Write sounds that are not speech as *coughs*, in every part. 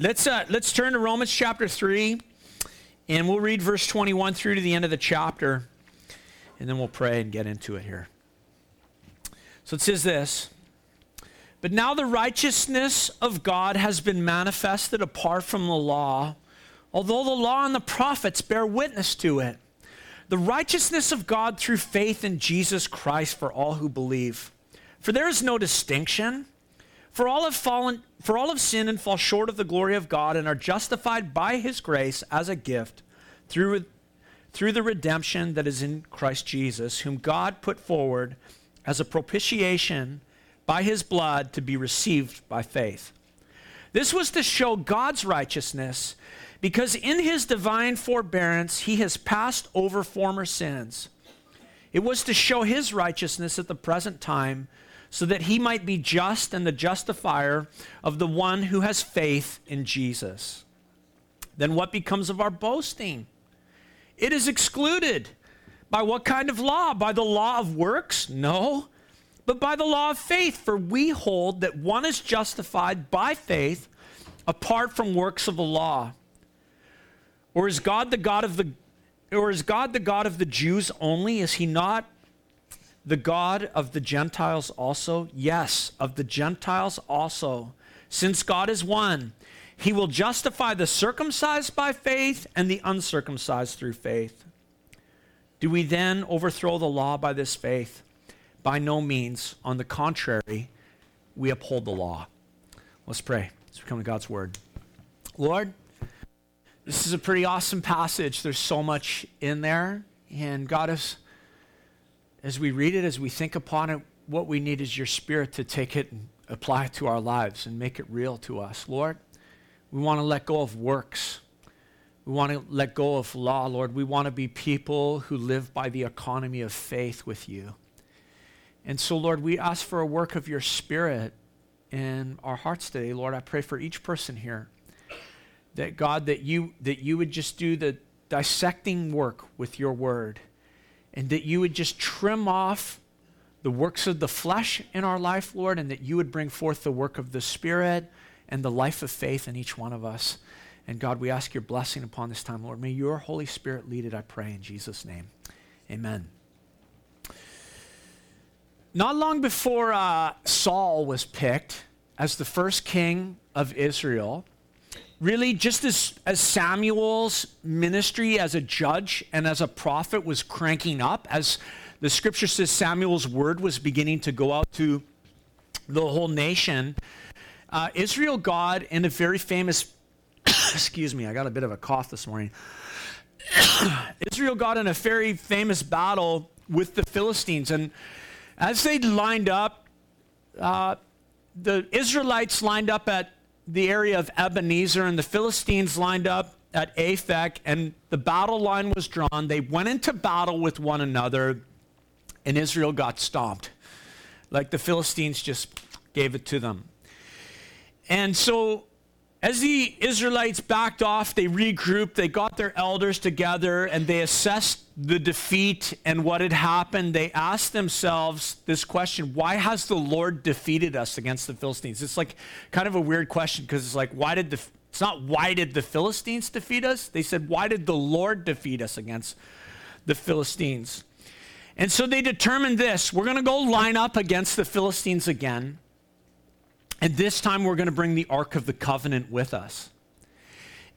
Let's, uh, let's turn to Romans chapter 3, and we'll read verse 21 through to the end of the chapter, and then we'll pray and get into it here. So it says this But now the righteousness of God has been manifested apart from the law, although the law and the prophets bear witness to it. The righteousness of God through faith in Jesus Christ for all who believe. For there is no distinction. For all have fallen, for all have sinned and fall short of the glory of God and are justified by his grace as a gift through, through the redemption that is in Christ Jesus, whom God put forward as a propitiation by his blood to be received by faith. This was to show God's righteousness because in his divine forbearance he has passed over former sins. It was to show his righteousness at the present time so that he might be just and the justifier of the one who has faith in Jesus. Then what becomes of our boasting? It is excluded. By what kind of law? By the law of works? No, but by the law of faith. For we hold that one is justified by faith apart from works of the law. Or is God the God of the or is God the God of the Jews only? Is he not the God of the Gentiles also? Yes, of the Gentiles also. Since God is one, he will justify the circumcised by faith and the uncircumcised through faith. Do we then overthrow the law by this faith? By no means. On the contrary, we uphold the law. Let's pray. Let's come to God's word. Lord, this is a pretty awesome passage. There's so much in there. And God, as, as we read it, as we think upon it, what we need is your spirit to take it and apply it to our lives and make it real to us. Lord, we want to let go of works. We want to let go of law, Lord. We want to be people who live by the economy of faith with you. And so, Lord, we ask for a work of your Spirit in our hearts today. Lord, I pray for each person here that, God, that you, that you would just do the dissecting work with your word and that you would just trim off the works of the flesh in our life, Lord, and that you would bring forth the work of the Spirit and the life of faith in each one of us. And God, we ask your blessing upon this time, Lord. May your Holy Spirit lead it, I pray, in Jesus' name. Amen. Not long before uh, Saul was picked as the first king of Israel, really just as, as Samuel's ministry as a judge and as a prophet was cranking up, as the scripture says Samuel's word was beginning to go out to the whole nation, uh, Israel God in a very famous *coughs* excuse me, I got a bit of a cough this morning. *coughs* Israel got in a very famous battle with the Philistines. And as they lined up, uh, the Israelites lined up at the area of Ebenezer, and the Philistines lined up at Aphek, and the battle line was drawn. They went into battle with one another, and Israel got stomped. Like the Philistines just gave it to them. And so as the Israelites backed off, they regrouped, they got their elders together, and they assessed the defeat and what had happened. They asked themselves this question Why has the Lord defeated us against the Philistines? It's like kind of a weird question because it's like, why did the, it's not why did the Philistines defeat us? They said, why did the Lord defeat us against the Philistines? And so they determined this we're going to go line up against the Philistines again. And this time we're going to bring the Ark of the Covenant with us.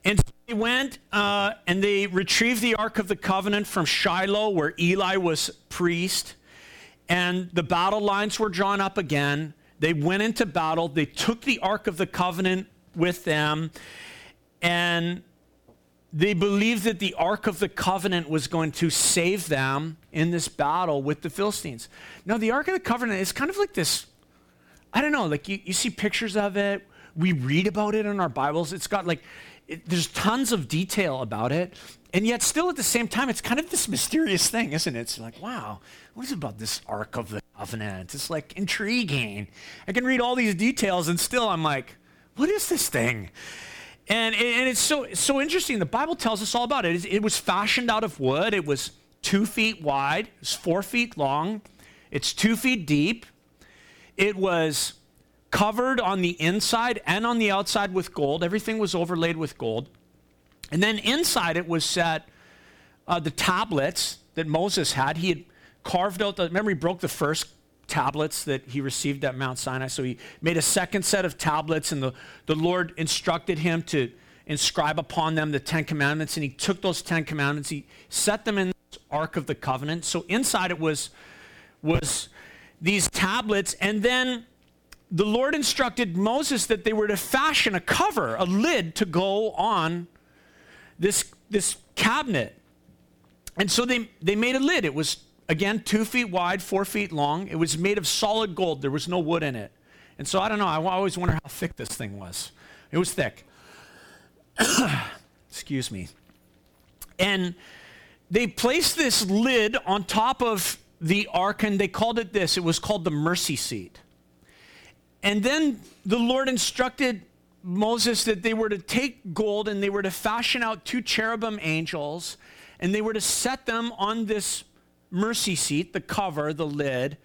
And so they went uh, and they retrieved the Ark of the Covenant from Shiloh, where Eli was priest. And the battle lines were drawn up again. They went into battle. They took the Ark of the Covenant with them. And they believed that the Ark of the Covenant was going to save them in this battle with the Philistines. Now, the Ark of the Covenant is kind of like this I don't know, like you, you see pictures of it. We read about it in our Bibles. It's got like, it, there's tons of detail about it. And yet, still at the same time, it's kind of this mysterious thing, isn't it? It's like, wow, what is about this Ark of the Covenant? It's like intriguing. I can read all these details, and still I'm like, what is this thing? And, and it's so, so interesting. The Bible tells us all about it. It was fashioned out of wood, it was two feet wide, it was four feet long, it's two feet deep, it was covered on the inside and on the outside with gold. Everything was overlaid with gold. And then inside it was set uh, the tablets that Moses had. He had carved out the, remember, he broke the first tablets that he received at Mount Sinai. So he made a second set of tablets, and the, the Lord instructed him to inscribe upon them the Ten Commandments. And he took those Ten Commandments, he set them in the Ark of the Covenant. So inside it was, was these tablets. And then the Lord instructed Moses that they were to fashion a cover, a lid to go on this, this cabinet. And so they, they made a lid. It was, again, two feet wide, four feet long. It was made of solid gold. There was no wood in it. And so I don't know. I always wonder how thick this thing was. It was thick. *coughs* Excuse me. And they placed this lid on top of the ark, and they called it this. It was called the mercy seat. And then the Lord instructed Moses that they were to take gold and they were to fashion out two cherubim angels and they were to set them on this mercy seat, the cover, the lid.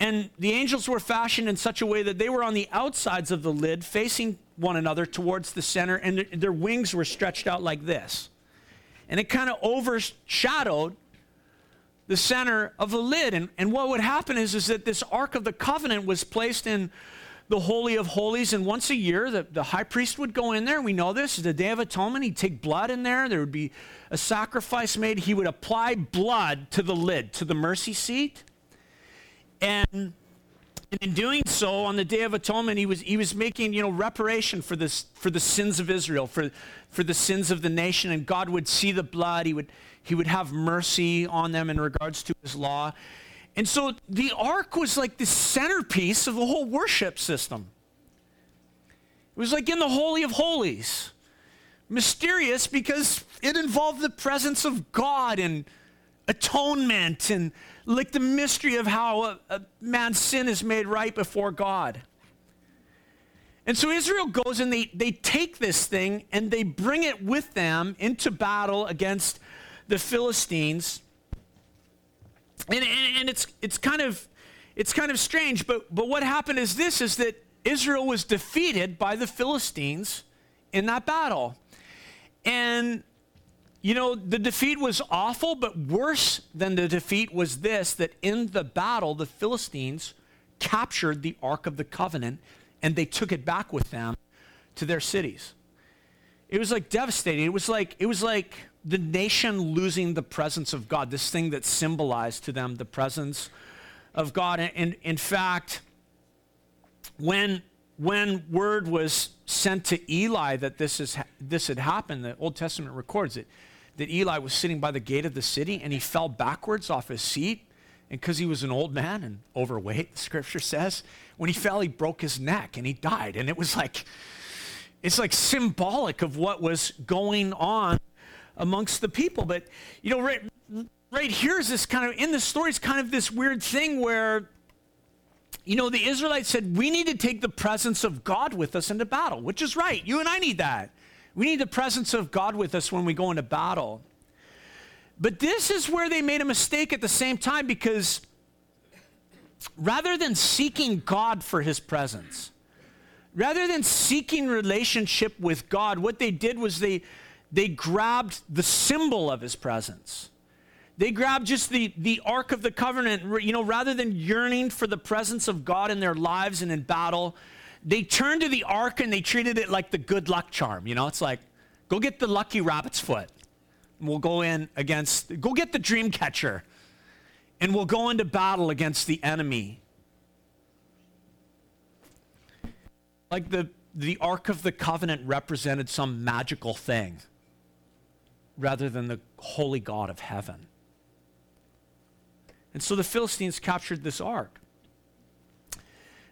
And the angels were fashioned in such a way that they were on the outsides of the lid, facing one another towards the center, and their wings were stretched out like this. And it kind of overshadowed the center of the lid. And, and what would happen is, is that this Ark of the Covenant was placed in the Holy of Holies, and once a year, the, the high priest would go in there. We know this. The Day of Atonement, he'd take blood in there. There would be a sacrifice made. He would apply blood to the lid, to the mercy seat. And in doing so, on the Day of Atonement, he was, he was making, you know, reparation for, this, for the sins of Israel, for, for the sins of the nation. And God would see the blood. He would, he would have mercy on them in regards to his law. And so the ark was like the centerpiece of the whole worship system. It was like in the Holy of Holies. Mysterious because it involved the presence of God and atonement and like the mystery of how a, a man's sin is made right before God. And so Israel goes and they, they take this thing and they bring it with them into battle against the Philistines and, and, and it's, it's, kind of, it's kind of strange, but, but what happened is this, is that Israel was defeated by the Philistines in that battle. And, you know, the defeat was awful, but worse than the defeat was this, that in the battle, the Philistines captured the Ark of the Covenant and they took it back with them to their cities. It was like devastating. It was like, it was like, the nation losing the presence of God, this thing that symbolized to them the presence of God. And in fact, when, when word was sent to Eli that this, is, this had happened, the Old Testament records it, that Eli was sitting by the gate of the city and he fell backwards off his seat. And because he was an old man and overweight, the scripture says, when he fell, he broke his neck and he died. And it was like, it's like symbolic of what was going on amongst the people. But, you know, right, right here is this kind of, in the story, it's kind of this weird thing where, you know, the Israelites said, we need to take the presence of God with us into battle, which is right. You and I need that. We need the presence of God with us when we go into battle. But this is where they made a mistake at the same time because rather than seeking God for his presence, rather than seeking relationship with God, what they did was they they grabbed the symbol of his presence. They grabbed just the, the Ark of the Covenant, you know, rather than yearning for the presence of God in their lives and in battle, they turned to the Ark and they treated it like the good luck charm. You know, it's like, go get the lucky rabbit's foot. And We'll go in against, go get the dream catcher, and we'll go into battle against the enemy. Like the, the Ark of the Covenant represented some magical thing rather than the holy God of heaven. And so the Philistines captured this ark.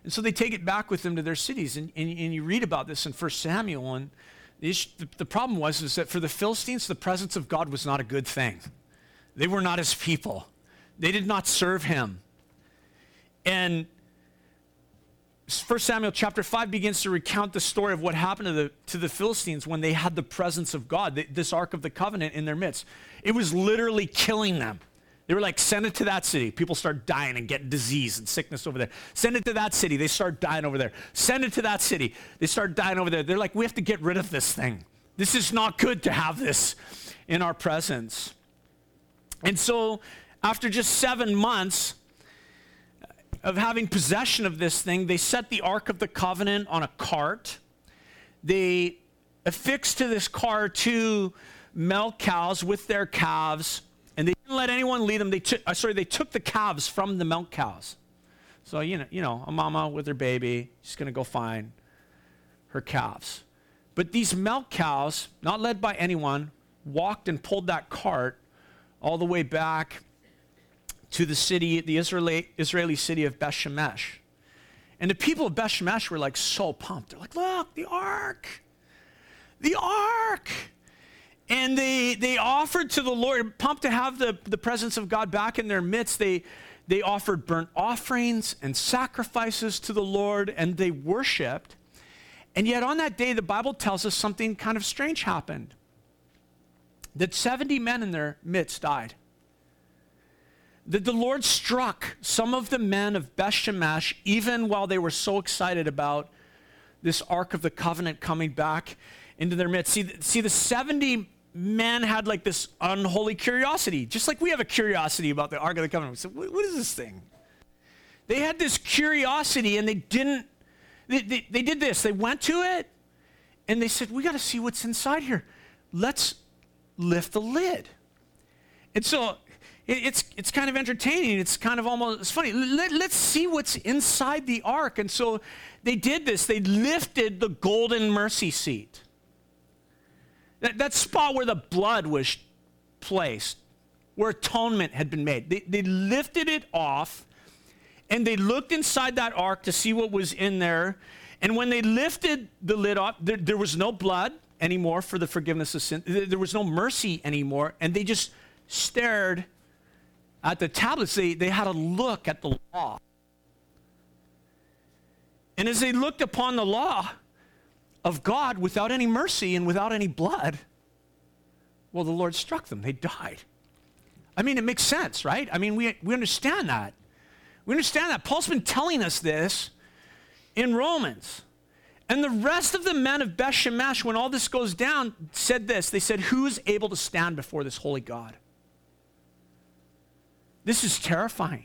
And so they take it back with them to their cities. And, and, and you read about this in 1 Samuel. And the, issue, the, the problem was is that for the Philistines, the presence of God was not a good thing. They were not his people. They did not serve him. And 1 Samuel chapter 5 begins to recount the story of what happened to the, to the Philistines when they had the presence of God, this Ark of the Covenant in their midst. It was literally killing them. They were like, send it to that city. People start dying and getting disease and sickness over there. Send it to that city. They start dying over there. Send it to that city. They start dying over there. They're like, we have to get rid of this thing. This is not good to have this in our presence. And so, after just seven months of having possession of this thing, they set the Ark of the Covenant on a cart. They affixed to this car two milk cows with their calves and they didn't let anyone lead them. They took, uh, sorry, they took the calves from the milk cows. So, you know, you know, a mama with her baby, she's to go find her calves. But these milk cows, not led by anyone, walked and pulled that cart all the way back to the city, the Israeli, Israeli city of Beth Shemesh. And the people of Beth Shemesh were like so pumped. They're like, look, the ark, the ark and they, they offered to the Lord, pumped to have the, the presence of God back in their midst. They, they offered burnt offerings and sacrifices to the Lord, and they worshiped. And yet, on that day, the Bible tells us something kind of strange happened that 70 men in their midst died. That the Lord struck some of the men of Beth Shemesh, even while they were so excited about this Ark of the Covenant coming back into their midst. See, see the 70 men had like this unholy curiosity, just like we have a curiosity about the Ark of the Covenant. We said, what is this thing? They had this curiosity and they didn't, they, they, they did this. They went to it and they said, we got to see what's inside here. Let's lift the lid. And so it, it's, it's kind of entertaining. It's kind of almost it's funny. Let, let's see what's inside the ark. And so they did this. They lifted the golden mercy seat. That, that spot where the blood was placed, where atonement had been made. They, they lifted it off and they looked inside that ark to see what was in there. And when they lifted the lid off, there, there was no blood anymore for the forgiveness of sin. There was no mercy anymore. And they just stared at the tablets. They, they had a look at the law. And as they looked upon the law, of God without any mercy and without any blood, well, the Lord struck them. They died. I mean, it makes sense, right? I mean, we, we understand that. We understand that. Paul's been telling us this in Romans. And the rest of the men of Beth Shemesh, when all this goes down, said this. They said, Who's able to stand before this holy God? This is terrifying.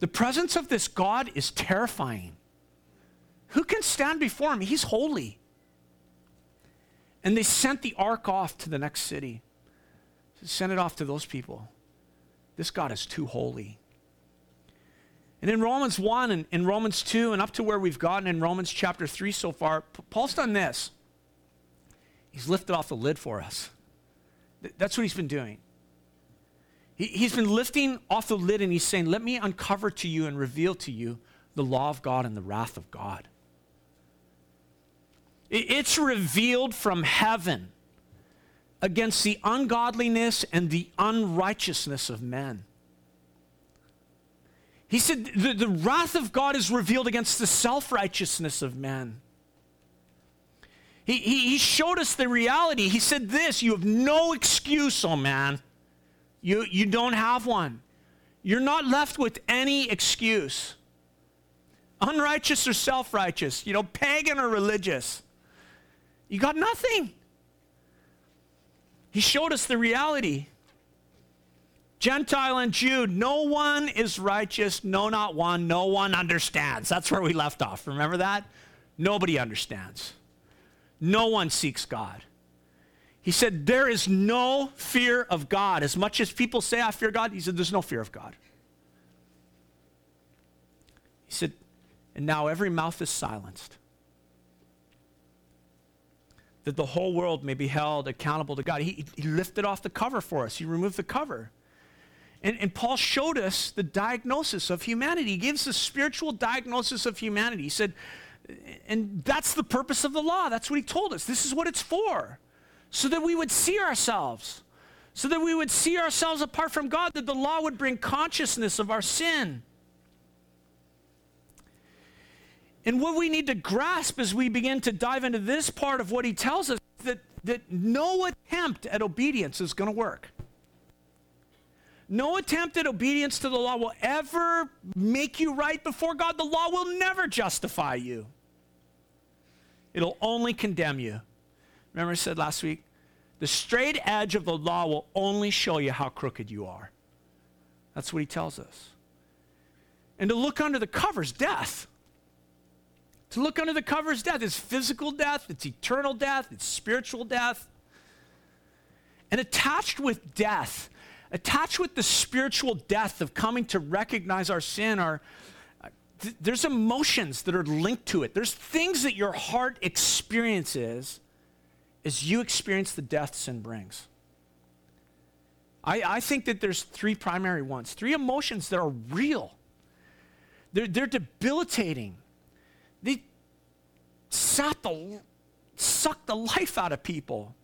The presence of this God is terrifying. Who can stand before him? He's holy. And they sent the ark off to the next city. Send it off to those people. This God is too holy. And in Romans 1 and in Romans 2 and up to where we've gotten in Romans chapter 3 so far, Paul's done this. He's lifted off the lid for us. That's what he's been doing. He, has been lifting off the lid and he's saying, Let me uncover to you and reveal to you the law of God and the wrath of God. It's revealed from heaven against the ungodliness and the unrighteousness of men. He said, the, the wrath of God is revealed against the self righteousness of men. He, he, he, showed us the reality. He said, This, you have no excuse, oh man. You, you don't have one. You're not left with any excuse. Unrighteous or self righteous, you know, pagan or religious. You got nothing. He showed us the reality. Gentile and Jew, no one is righteous, no, not one, no one understands. That's where we left off. Remember that? Nobody understands. No one seeks God. He said, There is no fear of God. As much as people say, I fear God, he said, There's no fear of God. He said, And now every mouth is silenced that the whole world may be held accountable to God. He, he lifted off the cover for us, He removed the cover. And, and Paul showed us the diagnosis of humanity. He gives a spiritual diagnosis of humanity. He said, and that's the purpose of the law. That's what he told us. This is what it's for. So that we would see ourselves, so that we would see ourselves apart from God, that the law would bring consciousness of our sin. And what we need to grasp as we begin to dive into this part of what he tells us that, that no attempt at obedience is going to work. No attempt at obedience to the law will ever make you right before God. The law will never justify you, it'll only condemn you. Remember, I said last week, the straight edge of the law will only show you how crooked you are. That's what he tells us. And to look under the covers, death. To look under the covers, death. It's physical death, it's eternal death, it's spiritual death. And attached with death, attached with the spiritual death of coming to recognize our sin, are th- there's emotions that are linked to it. There's things that your heart experiences as you experience the death sin brings. I, I think that there's three primary ones, three emotions that are real. They're, they're debilitating. They sap the, suck the life out of people.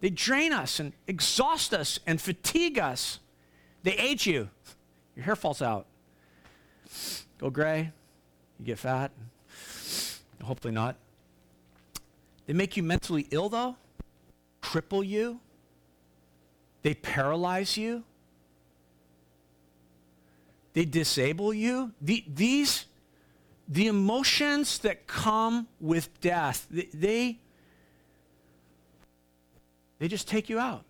They drain us and exhaust us and fatigue us. They age you. Your hair falls out. Go gray. You get fat. Hopefully not. They make you mentally ill, though, cripple you, they paralyze you, they disable you. The, these, the emotions that come with death, they, they, they just take you out.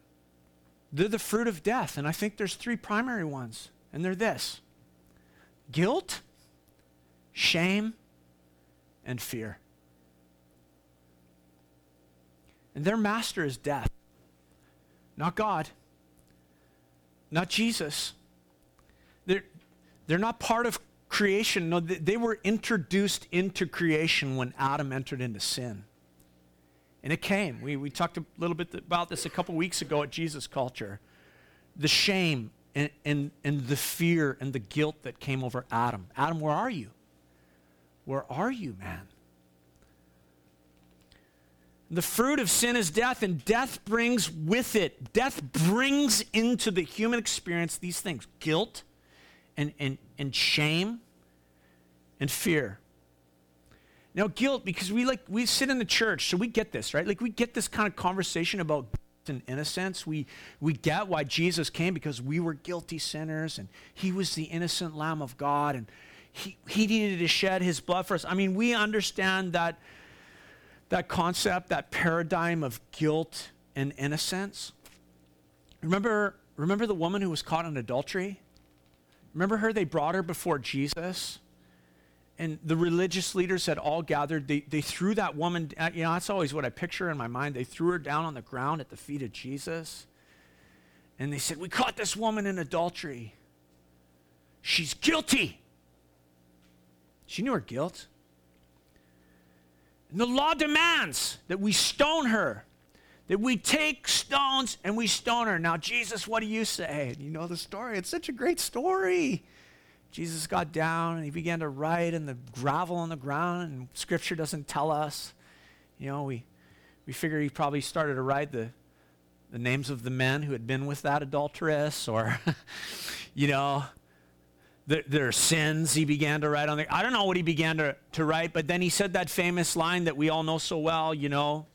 They're the fruit of death. And I think there's three primary ones, and they're this guilt, shame, and fear. And their master is death. Not God, not Jesus. They're, they're not part of creation. No, they were introduced into creation when Adam entered into sin. And it came. We, we talked a little bit about this a couple weeks ago at Jesus Culture. The shame and, and, and the fear and the guilt that came over Adam. Adam, where are you? Where are you, man? The fruit of sin is death, and death brings with it, death brings into the human experience these things guilt and, and, and shame and fear. Now, guilt, because we like we sit in the church, so we get this, right? Like we get this kind of conversation about guilt and innocence. We we get why Jesus came because we were guilty sinners and he was the innocent lamb of God and he, he needed to shed his blood for us. I mean, we understand that that concept, that paradigm of guilt and innocence. Remember, remember the woman who was caught in adultery? Remember her? They brought her before Jesus. And the religious leaders had all gathered. They, they threw that woman, uh, you know, that's always what I picture in my mind. They threw her down on the ground at the feet of Jesus. And they said, We caught this woman in adultery. She's guilty. She knew her guilt. And the law demands that we stone her, that we take stones and we stone her. Now, Jesus, what do you say? You know the story. It's such a great story. Jesus got down and he began to write in the gravel on the ground, and scripture doesn't tell us. You know, we, we figure he probably started to write the, the names of the men who had been with that adulteress, or, *laughs* you know, their, their sins he began to write on there. I don't know what he began to, to write, but then he said that famous line that we all know so well, you know,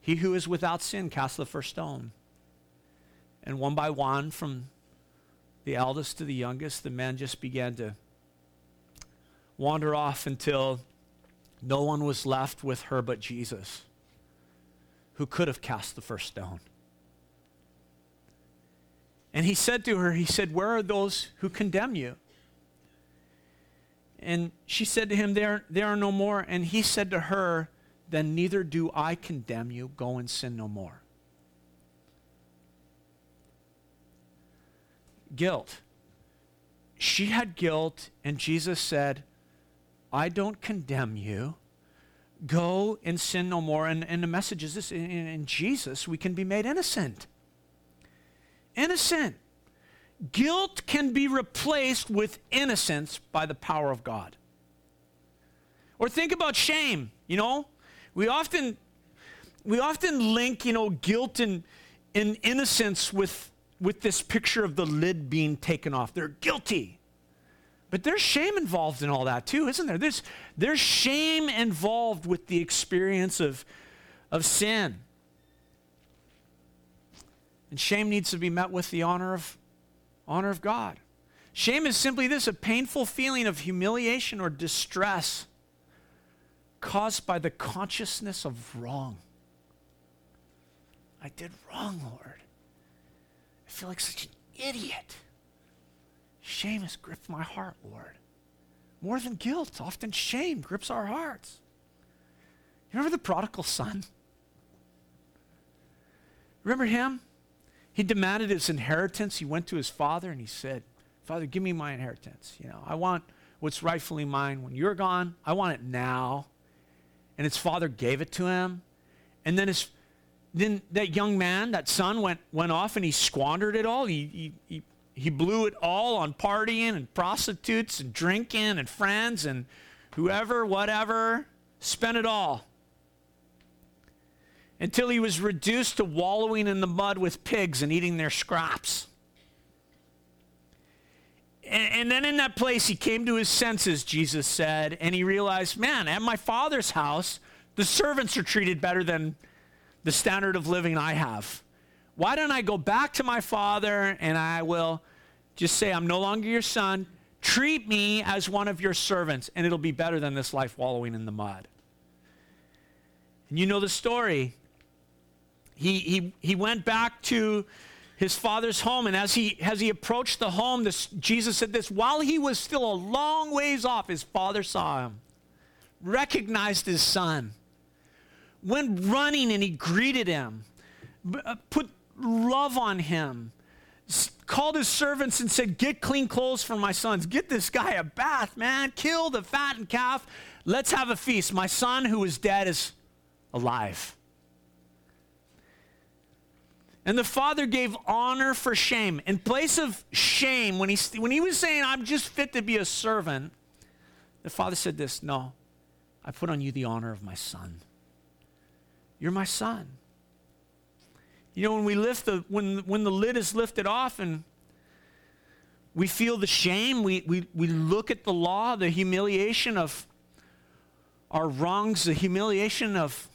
he who is without sin cast the first stone. And one by one, from the eldest to the youngest, the men just began to wander off until no one was left with her but Jesus, who could have cast the first stone. And he said to her, He said, Where are those who condemn you? And she said to him, there, there are no more. And he said to her, Then neither do I condemn you. Go and sin no more. Guilt. She had guilt, and Jesus said, I don't condemn you. Go and sin no more. And, and the message is this in, in Jesus, we can be made innocent. Innocent. Guilt can be replaced with innocence by the power of God. Or think about shame, you know? We often we often link, you know, guilt and, and innocence with with this picture of the lid being taken off. They're guilty. But there's shame involved in all that too, isn't there? There's, there's shame involved with the experience of, of sin. And shame needs to be met with the honor of honor of God. Shame is simply this a painful feeling of humiliation or distress caused by the consciousness of wrong. I did wrong, Lord. I feel like such an idiot. Shame has gripped my heart, Lord. More than guilt, often shame grips our hearts. You remember the prodigal son? Remember him? He demanded his inheritance. He went to his father and he said, Father, give me my inheritance. You know, I want what's rightfully mine. When you're gone, I want it now. And his father gave it to him. And then his then that young man, that son, went went off and he squandered it all. He he he, he blew it all on partying and prostitutes and drinking and friends and whoever, whatever, spent it all until he was reduced to wallowing in the mud with pigs and eating their scraps. And, and, then in that place, he came to his senses, Jesus said, and he realized, man, at my father's house, the servants are treated better than the standard of living I have. Why don't I go back to my father and I will just say, I'm no longer your son. Treat me as one of your servants, and it'll be better than this life wallowing in the mud. And you know the story he, he, he went back to his father's home, and as he, as he approached the home, this, Jesus said this while he was still a long ways off, his father saw him, recognized his son, went running and he greeted him, uh, put love on him, called his servants and said, Get clean clothes for my sons. Get this guy a bath, man. Kill the fattened calf. Let's have a feast. My son who is dead is alive. And the father gave honor for shame. In place of shame, when he, when he was saying, I'm just fit to be a servant, the father said this No, I put on you the honor of my son. You're my son. You know, when we lift the, when, when the lid is lifted off and we feel the shame, we, we, we look at the law, the humiliation of our wrongs, the humiliation of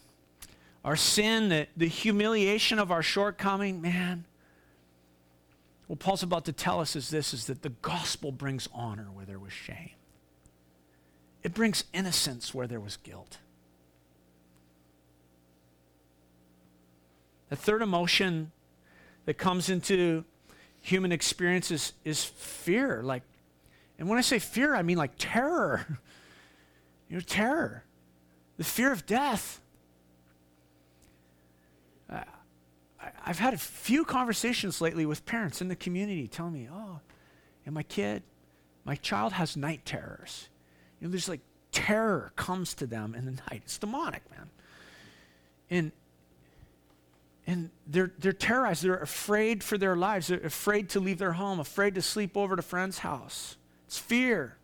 our sin, the, the humiliation of our shortcoming, man. What Paul's about to tell us is this is that the gospel brings honor where there was shame. It brings innocence where there was guilt. The third emotion that comes into human experiences is fear. Like, and when I say fear, I mean like terror. *laughs* You know, terror. The fear of death. I've had a few conversations lately with parents in the community telling me, oh, and my kid, my child has night terrors. You know, there's like terror comes to them in the night. It's demonic, man. And and they're they're terrorized. They're afraid for their lives. They're afraid to leave their home, afraid to sleep over at a friend's house. It's fear.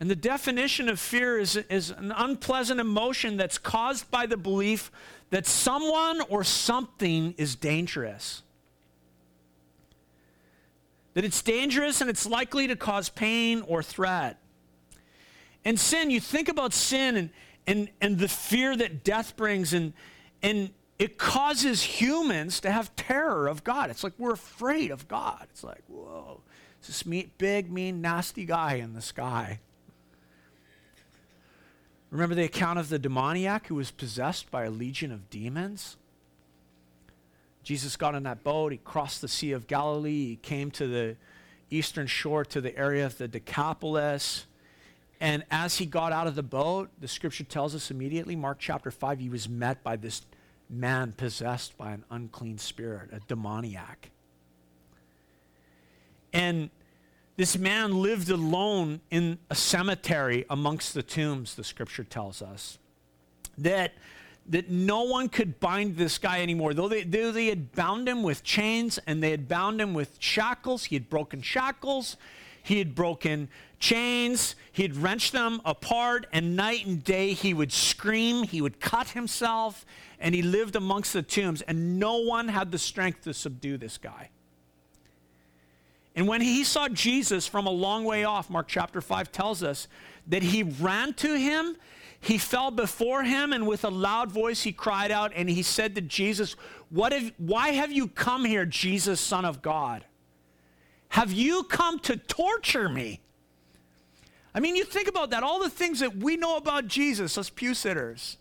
And the definition of fear is, is an unpleasant emotion that's caused by the belief that someone or something is dangerous. That it's dangerous and it's likely to cause pain or threat. And sin, you think about sin and, and, and the fear that death brings, and, and it causes humans to have terror of God. It's like we're afraid of God. It's like, whoa, it's this big, mean, nasty guy in the sky. Remember the account of the demoniac who was possessed by a legion of demons? Jesus got on that boat, he crossed the Sea of Galilee, he came to the eastern shore to the area of the Decapolis. And as he got out of the boat, the scripture tells us immediately, Mark chapter 5, he was met by this man possessed by an unclean spirit, a demoniac. And this man lived alone in a cemetery amongst the tombs, the scripture tells us. That, that no one could bind this guy anymore. Though they, though they had bound him with chains and they had bound him with shackles, he had broken shackles, he had broken chains, he had wrenched them apart, and night and day he would scream, he would cut himself, and he lived amongst the tombs, and no one had the strength to subdue this guy. And when he saw Jesus from a long way off, Mark chapter 5 tells us that he ran to him, he fell before him, and with a loud voice he cried out and he said to Jesus, what have, Why have you come here, Jesus, Son of God? Have you come to torture me? I mean, you think about that, all the things that we know about Jesus, us pew sitters.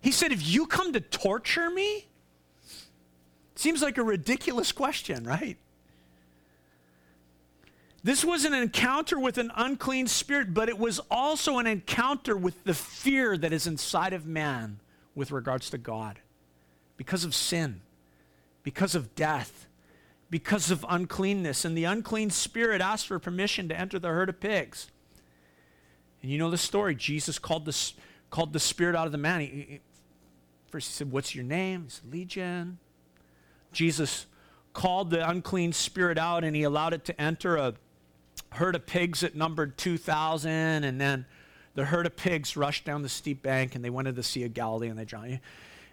He said, Have you come to torture me? Seems like a ridiculous question, right? This was an encounter with an unclean spirit, but it was also an encounter with the fear that is inside of man with regards to God because of sin, because of death, because of uncleanness. And the unclean spirit asked for permission to enter the herd of pigs. And you know the story. Jesus called the, called the spirit out of the man. He, he, first he said, What's your name? He said, Legion. Jesus called the unclean spirit out and he allowed it to enter a herd of pigs that numbered 2,000. And then the herd of pigs rushed down the steep bank and they went to the Sea of Galilee and they drowned.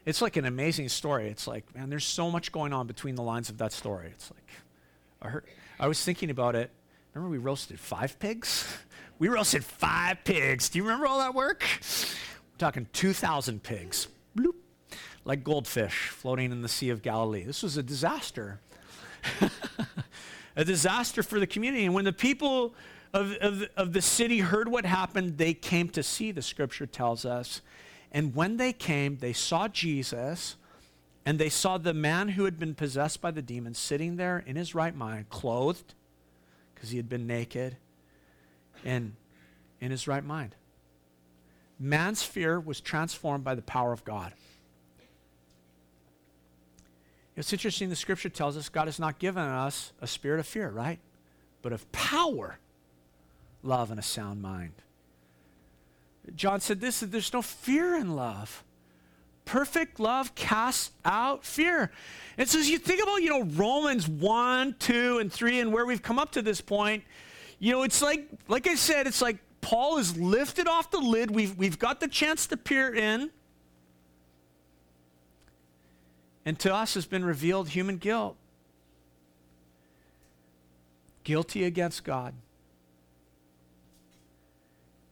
It's like an amazing story. It's like, man, there's so much going on between the lines of that story. It's like, I, heard, I was thinking about it. Remember we roasted five pigs? *laughs* We roasted five pigs. Do you remember all that work? We're talking 2,000 pigs. Bloop. Like goldfish floating in the Sea of Galilee. This was a disaster. *laughs* a disaster for the community. And when the people of, of, of the city heard what happened, they came to see, the scripture tells us. And when they came, they saw Jesus and they saw the man who had been possessed by the demon sitting there in his right mind, clothed, because he had been naked, and in his right mind. Man's fear was transformed by the power of God. It's interesting, the scripture tells us God has not given us a spirit of fear, right? But of power, love, and a sound mind. John said this there's no fear in love. Perfect love casts out fear. And so as you think about, you know, Romans 1, 2, and 3, and where we've come up to this point, you know, it's like, like I said, it's like Paul is lifted off the lid. We've, we've got the chance to peer in. And to us has been revealed human guilt. Guilty against God.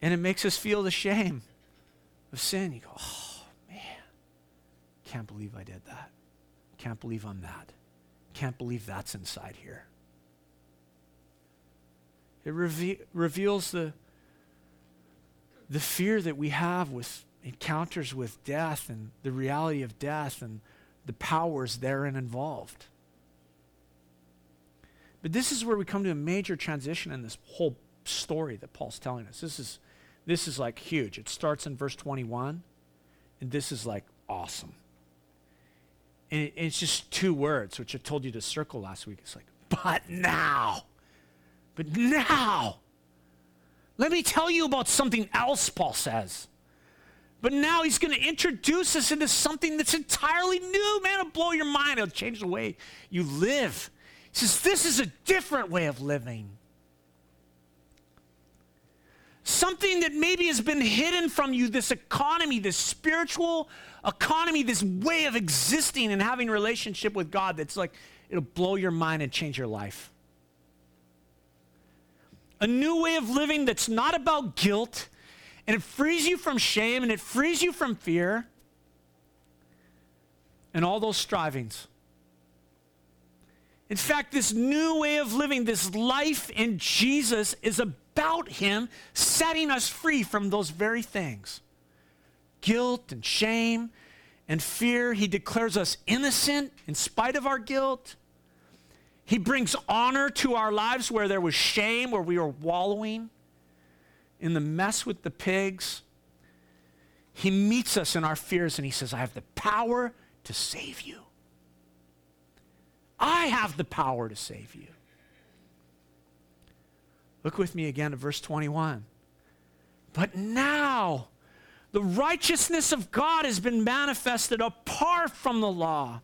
And it makes us feel the shame of sin. You go, oh, man, can't believe I did that. Can't believe I'm that. Can't believe that's inside here. It reve- reveals the, the fear that we have with encounters with death and the reality of death and the powers therein involved. But this is where we come to a major transition in this whole story that Paul's telling us. This is this is like huge. It starts in verse 21, and this is like awesome. And it, it's just two words, which I told you to circle last week. It's like, but now. But now. Let me tell you about something else, Paul says. But now he's going to introduce us into something that's entirely new. Man, it'll blow your mind. It'll change the way you live. He says, This is a different way of living something that maybe has been hidden from you this economy this spiritual economy this way of existing and having relationship with god that's like it'll blow your mind and change your life a new way of living that's not about guilt and it frees you from shame and it frees you from fear and all those strivings in fact, this new way of living, this life in Jesus, is about Him setting us free from those very things guilt and shame and fear. He declares us innocent in spite of our guilt. He brings honor to our lives where there was shame, where we were wallowing in the mess with the pigs. He meets us in our fears and He says, I have the power to save you. I have the power to save you. Look with me again at verse 21. But now, the righteousness of God has been manifested apart from the law.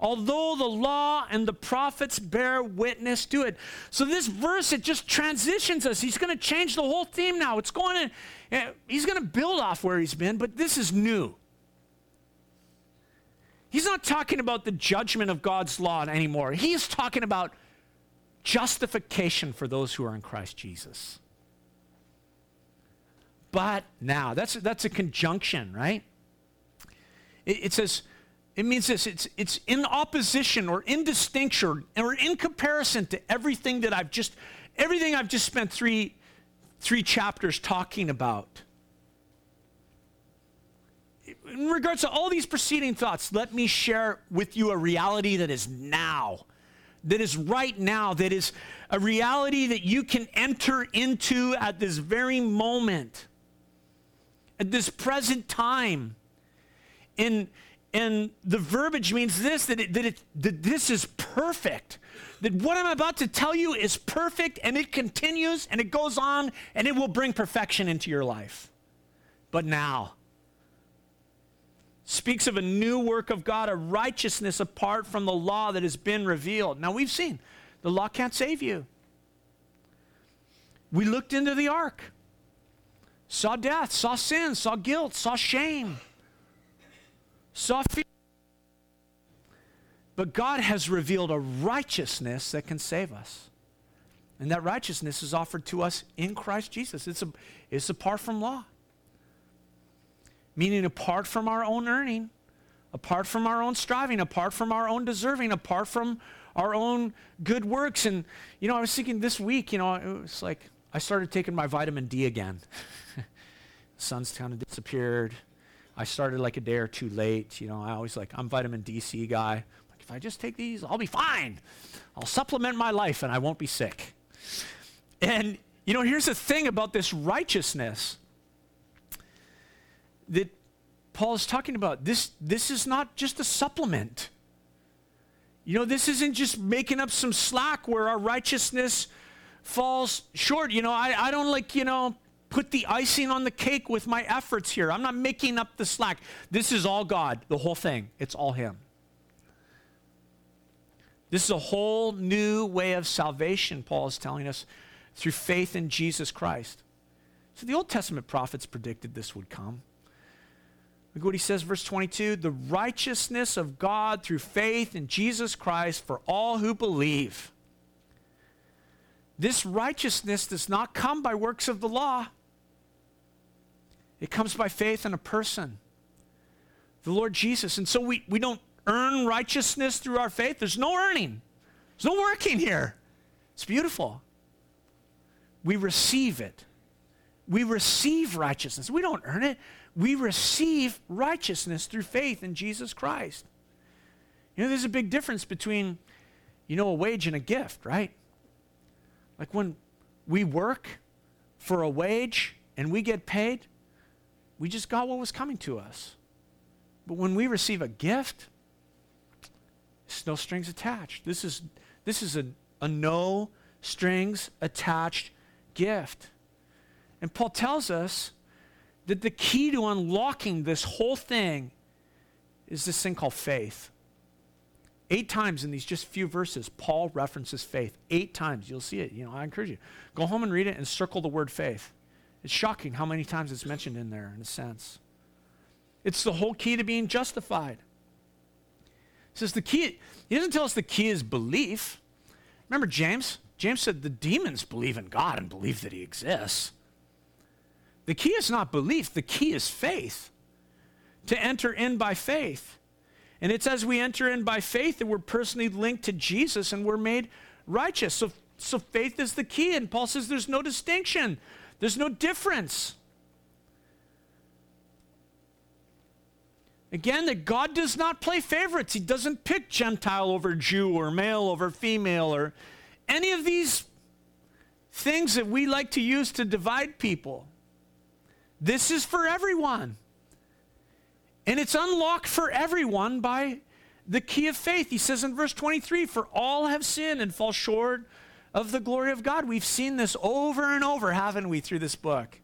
Although the law and the prophets bear witness to it. So, this verse, it just transitions us. He's going to change the whole theme now. It's going to, eh, he's going to build off where he's been, but this is new. He's not talking about the judgment of God's law anymore. He's talking about justification for those who are in Christ Jesus. But now, that's, that's a conjunction, right? It, it says, It means this it's, it's in opposition or in distinction or in comparison to everything that I've just, everything I've just spent three, three chapters talking about. In regards to all these preceding thoughts, let me share with you a reality that is now, that is right now, that is a reality that you can enter into at this very moment, at this present time. In and the verbiage means this that, it, that, it, that this is perfect. That what I'm about to tell you is perfect and it continues and it goes on and it will bring perfection into your life. But now, speaks of a new work of God, a righteousness apart from the law that has been revealed. Now, we've seen the law can't save you. We looked into the ark, saw death, saw sin, saw guilt, saw shame But God has revealed a righteousness that can save us. And that righteousness is offered to us in Christ Jesus. It's, a, it's apart from law. Meaning, apart from our own earning, apart from our own striving, apart from our own deserving, apart from our own good works. And, you know, I was thinking this week, you know, it was like I started taking my vitamin D again. *laughs* sun's kind of disappeared. I started like a day or two late. You know, I always like, I'm vitamin DC guy. Like, if I just take these, I'll be fine. I'll supplement my life and I won't be sick. And, you know, here's the thing about this righteousness that Paul is talking about. This, this is not just a supplement. You know, this isn't just making up some slack where our righteousness falls short. You know, I, I don't like, you know, put the icing on the cake with my efforts here. I'm not making up the slack. This is all God, the whole thing. It's all Him. This is a whole new way of salvation, Paul is telling us, through faith in Jesus Christ. So the Old Testament prophets predicted this would come. Look what he says, verse 22 the righteousness of God through faith in Jesus Christ for all who believe. This righteousness does not come by works of the law. It comes by faith in a person, the Lord Jesus. And so we, we don't earn righteousness through our faith. There's no earning, there's no working here. It's beautiful. We receive it. We receive righteousness. We don't earn it. We receive righteousness through faith in Jesus Christ. You know, there's a big difference between, you know, a wage and a gift, right? Like when we work for a wage and we get paid, we just got what was coming to us. But when we receive a gift, it's no strings attached. This is, this is a, a no strings attached gift. And Paul tells us that the key to unlocking this whole thing is this thing called faith. Eight times in these just few verses, Paul references faith. Eight times. You'll see it. You know, I encourage you. Go home and read it and circle the word faith. It's shocking how many times it's mentioned in there, in a sense. It's the whole key to being justified. He says the key, he doesn't tell us the key is belief. Remember James? James said the demons believe in God and believe that he exists. The key is not belief, the key is faith. To enter in by faith. And it's as we enter in by faith that we're personally linked to Jesus and we're made righteous. So, so faith is the key. And Paul says there's no distinction there's no difference. Again, that God does not play favorites. He doesn't pick Gentile over Jew or male over female or any of these things that we like to use to divide people. This is for everyone. And it's unlocked for everyone by the key of faith. He says in verse 23 For all have sinned and fall short of the glory of God. We've seen this over and over, haven't we, through this book?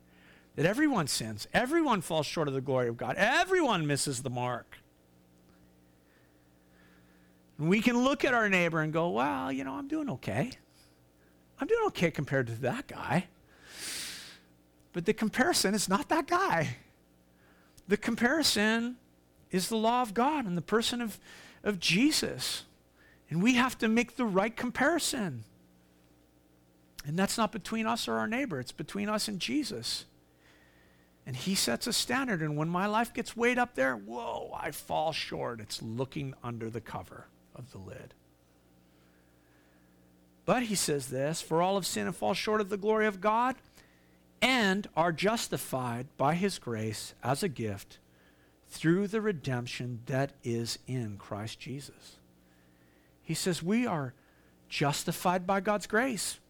That everyone sins, everyone falls short of the glory of God, everyone misses the mark. And we can look at our neighbor and go, well, you know, I'm doing okay. I'm doing okay compared to that guy. But the comparison is not that guy. The comparison is the law of God and the person of, of Jesus. And we have to make the right comparison. And that's not between us or our neighbor, it's between us and Jesus. And he sets a standard. And when my life gets weighed up there, whoa, I fall short. It's looking under the cover of the lid. But he says this for all of sin and fall short of the glory of God and are justified by his grace as a gift through the redemption that is in Christ Jesus. He says we are justified by God's grace,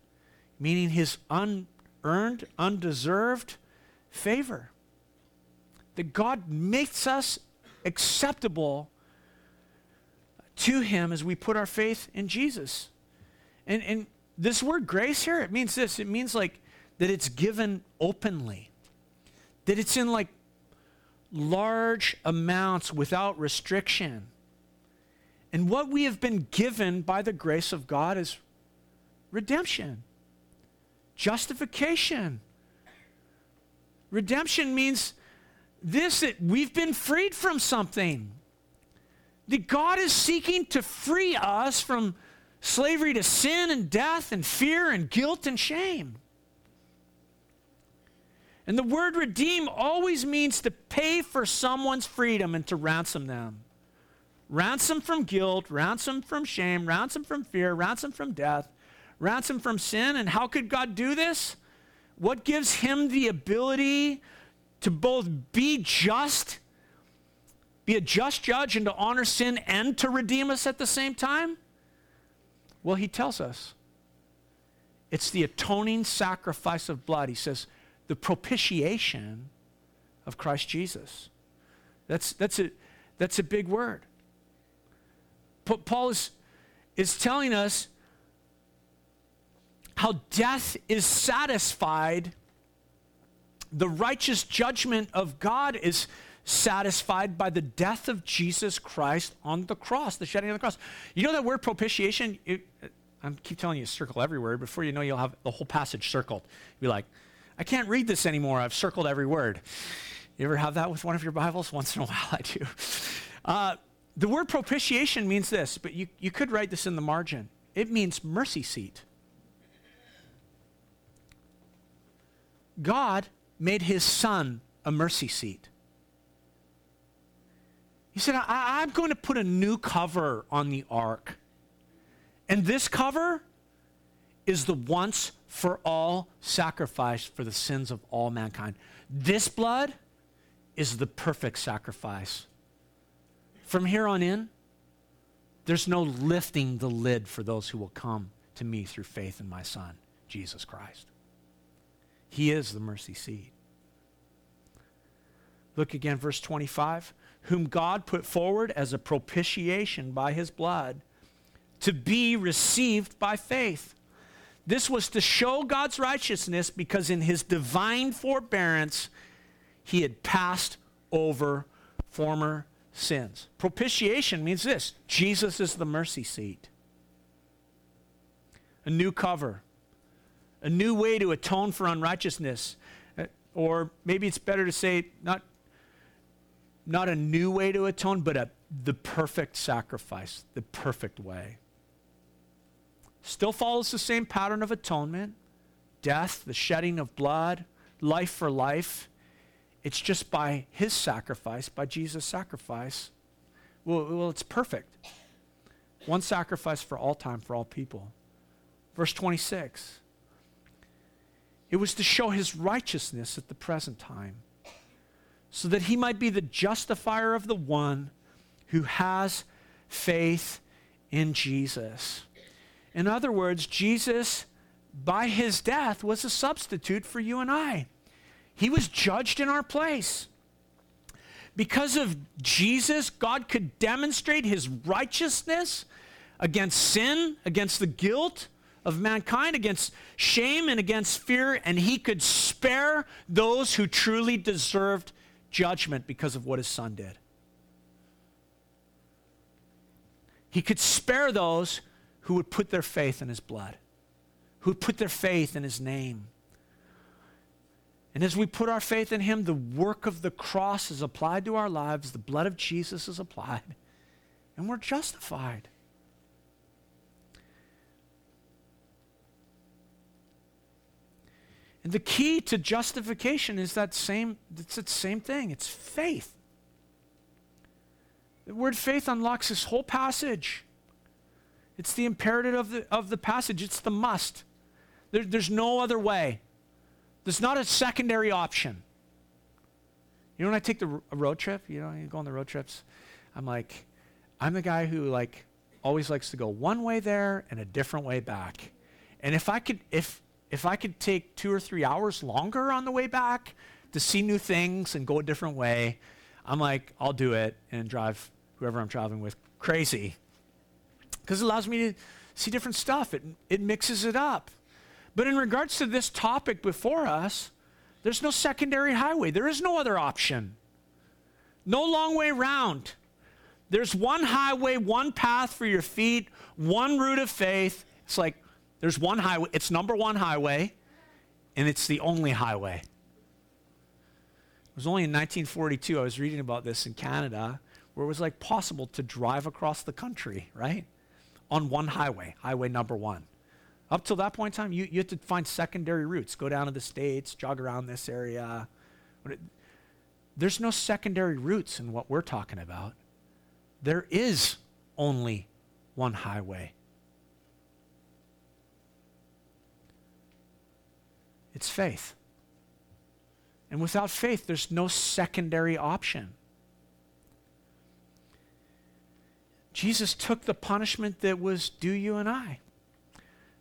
meaning his unearned, undeserved favor. That God makes us acceptable to him as we put our faith in Jesus. And, and this word grace here, it means this it means like that it's given openly, that it's in like large amounts without restriction. And what we have been given by the grace of God is redemption, justification. Redemption means this that we've been freed from something. That God is seeking to free us from slavery to sin and death and fear and guilt and shame. And the word redeem always means to pay for someone's freedom and to ransom them. Ransom from guilt, ransom from shame, ransom from fear, ransom from death, ransom from sin. And how could God do this? What gives him the ability to both be just, be a just judge, and to honor sin and to redeem us at the same time? Well, he tells us it's the atoning sacrifice of blood. He says, the propitiation of Christ Jesus. That's, that's, a, that's a big word. Paul is, is telling us how death is satisfied, the righteous judgment of God is satisfied by the death of Jesus Christ on the cross, the shedding of the cross. You know that word propitiation? It, I keep telling you, circle everywhere. Before you know, you'll have the whole passage circled. You'll be like, I can't read this anymore. I've circled every word. You ever have that with one of your Bibles? *laughs* Once in a while, I do. Uh, the word propitiation means this, but you, you could write this in the margin. It means mercy seat. God made his son a mercy seat. He said, I, am going to put a new cover on the ark. And this cover is the once for all sacrifice for the sins of all mankind. This blood is the perfect sacrifice. From here on in, there's no lifting the lid for those who will come to me through faith in my Son, Jesus Christ. He is the mercy seat. Look again, verse 25. Whom God put forward as a propitiation by his blood to be received by faith. This was to show God's righteousness because in his divine forbearance, he had passed over former sins. Propitiation means this Jesus is the mercy seat, a new cover, a new way to atone for unrighteousness. Uh, or maybe it's better to say, not, not a new way to atone, but a, the perfect sacrifice, the perfect way. Still follows the same pattern of atonement death, the shedding of blood, life for life. It's just by his sacrifice, by Jesus' sacrifice. Well, well, it's perfect. One sacrifice for all time, for all people. Verse 26. It was to show his righteousness at the present time, so that he might be the justifier of the one who has faith in Jesus. In other words, Jesus, by his death, was a substitute for you and I. He was judged in our place. Because of Jesus, God could demonstrate his righteousness against sin, against the guilt of mankind, against shame, and against fear, and he could spare those who truly deserved judgment because of what his son did. He could spare those who would put their faith in his blood, who would put their faith in his name. And as we put our faith in him, the work of the cross is applied to our lives, the blood of Jesus is applied, and we're justified. And the key to justification is that same, it's the same thing. It's faith. The word faith unlocks this whole passage. It's the imperative of the, of the passage, it's the must. There, there's no other way. There's not a secondary option. You know, when I take the road trip, you know, you go on the road trips, I'm like, I'm the guy who like always likes to go one way there and a different way back. And if I could, if if I could take two or three hours longer on the way back to see new things and go a different way, I'm like, I'll do it and drive whoever I'm traveling with crazy. Because it allows me to see different stuff. It, it mixes it up. But in regards to this topic before us, there's no secondary highway. There is no other option. No long way round. There's one highway, one path for your feet, one route of faith. It's like there's one highway, it's number one highway, and it's the only highway. It was only in 1942, I was reading about this in Canada, where it was like possible to drive across the country, right? On one highway, highway number one. Up till that point in time, you, you had to find secondary routes. Go down to the States, jog around this area. It, there's no secondary routes in what we're talking about. There is only one highway. It's faith. And without faith, there's no secondary option. Jesus took the punishment that was due you and I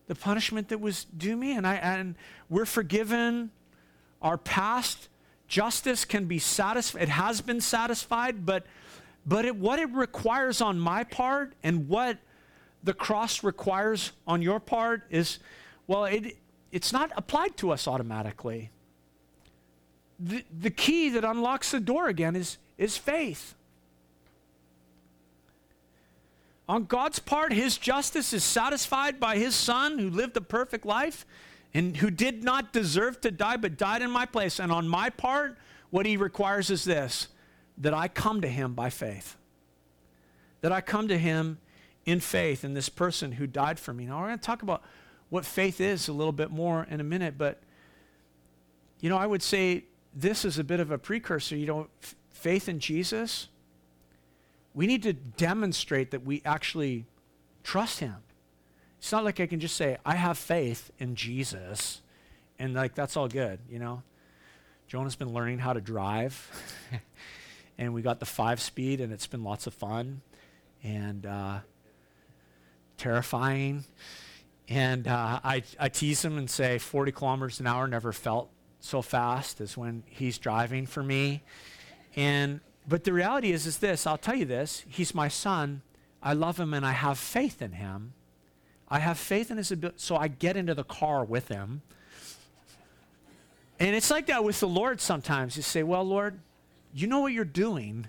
the punishment that was due me. And, I, and we're forgiven. Our past justice can be satisfied. It has been satisfied, but, but it, what it requires on my part and what the cross requires on your part is, well, it, it's not applied to us automatically. The, the key that unlocks the door again is, is faith. On God's part, his justice is satisfied by his son who lived a perfect life and who did not deserve to die but died in my place. And on my part, what he requires is this that I come to him by faith. That I come to him in faith in this person who died for me. Now, we're going to talk about what faith is a little bit more in a minute, but you know, I would say this is a bit of a precursor. You know, f- faith in Jesus we need to demonstrate that we actually trust him. It's not like I can just say, I have faith in Jesus, and like that's all good, you know? Jonah's been learning how to drive, *laughs* and we got the five speed, and it's been lots of fun and uh, terrifying. And uh, I, I tease him and say, 40 kilometers an hour never felt so fast as when he's driving for me. And but the reality is, is this I'll tell you this He's my son. I love him and I have faith in him. I have faith in his ability, so I get into the car with him. And it's like that with the Lord sometimes. You say, Well, Lord, you know what you're doing.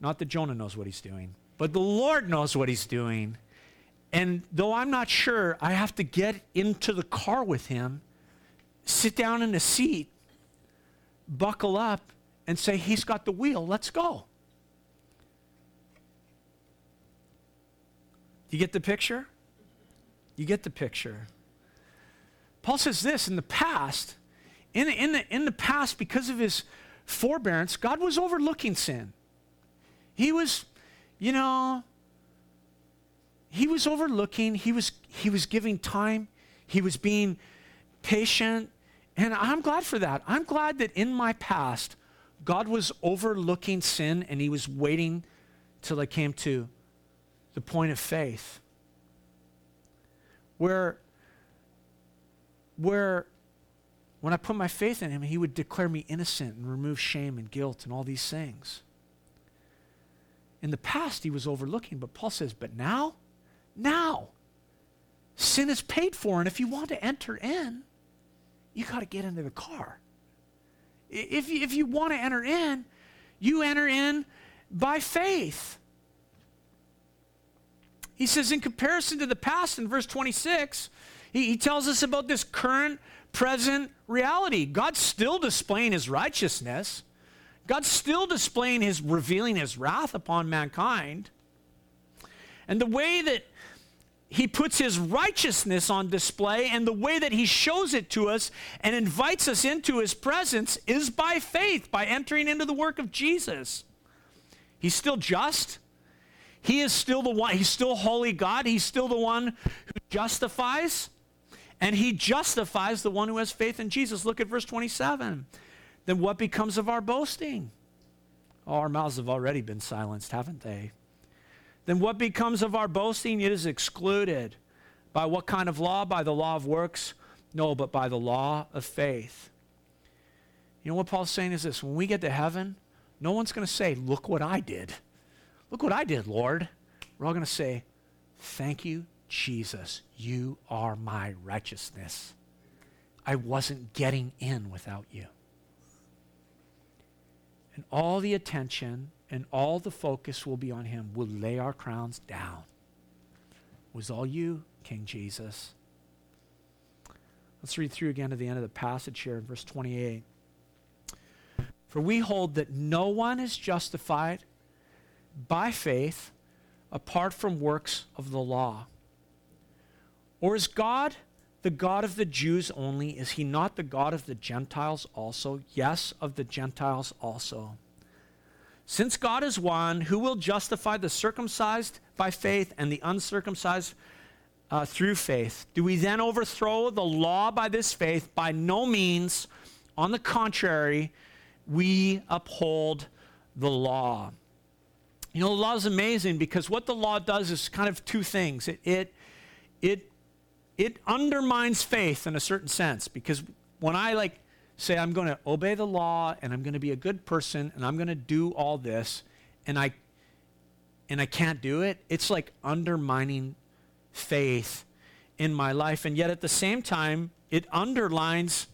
Not that Jonah knows what he's doing, but the Lord knows what he's doing. And though I'm not sure, I have to get into the car with him, sit down in the seat, buckle up, and say, He's got the wheel, let's go. You get the picture? You get the picture. Paul says this in the past, in, in, the, in the past, because of his forbearance, God was overlooking sin. He was, you know, he was overlooking, he was, he was giving time, he was being patient, and I'm glad for that. I'm glad that in my past, God was overlooking sin and he was waiting till I came to the point of faith. Where, where when I put my faith in him, he would declare me innocent and remove shame and guilt and all these things. In the past, he was overlooking, but Paul says, but now, now, sin is paid for. And if you want to enter in, you got to get into the car. If you, if you want to enter in, you enter in by faith. He says, in comparison to the past, in verse 26, he, he tells us about this current, present reality. God's still displaying his righteousness, God's still displaying his, revealing his wrath upon mankind. And the way that he puts his righteousness on display, and the way that he shows it to us and invites us into his presence is by faith, by entering into the work of Jesus. He's still just. He is still the one, he's still holy God. He's still the one who justifies, and he justifies the one who has faith in Jesus. Look at verse 27. Then what becomes of our boasting? Oh, our mouths have already been silenced, haven't they? Then what becomes of our boasting? It is excluded. By what kind of law? By the law of works? No, but by the law of faith. You know what Paul's saying is this when we get to heaven, no one's going to say, Look what I did. Look what I did, Lord. We're all going to say, Thank you, Jesus. You are my righteousness. I wasn't getting in without you. And all the attention and all the focus will be on him. We'll lay our crowns down. It was all you, King Jesus. Let's read through again to the end of the passage here in verse 28. For we hold that no one is justified by faith apart from works of the law. Or is God the God of the Jews only? Is he not the God of the Gentiles also? Yes, of the Gentiles also. Since God is one, who will justify the circumcised by faith and the uncircumcised uh, through faith? Do we then overthrow the law by this faith? By no means. On the contrary, we uphold the law. You know, the law is amazing because what the law does is kind of two things. It, it, it, it undermines faith in a certain sense because when I like say, I'm going to obey the law and I'm going to be a good person and I'm going to do all this, and I, and I can't do it, it's like undermining faith in my life. And yet at the same time, it underlines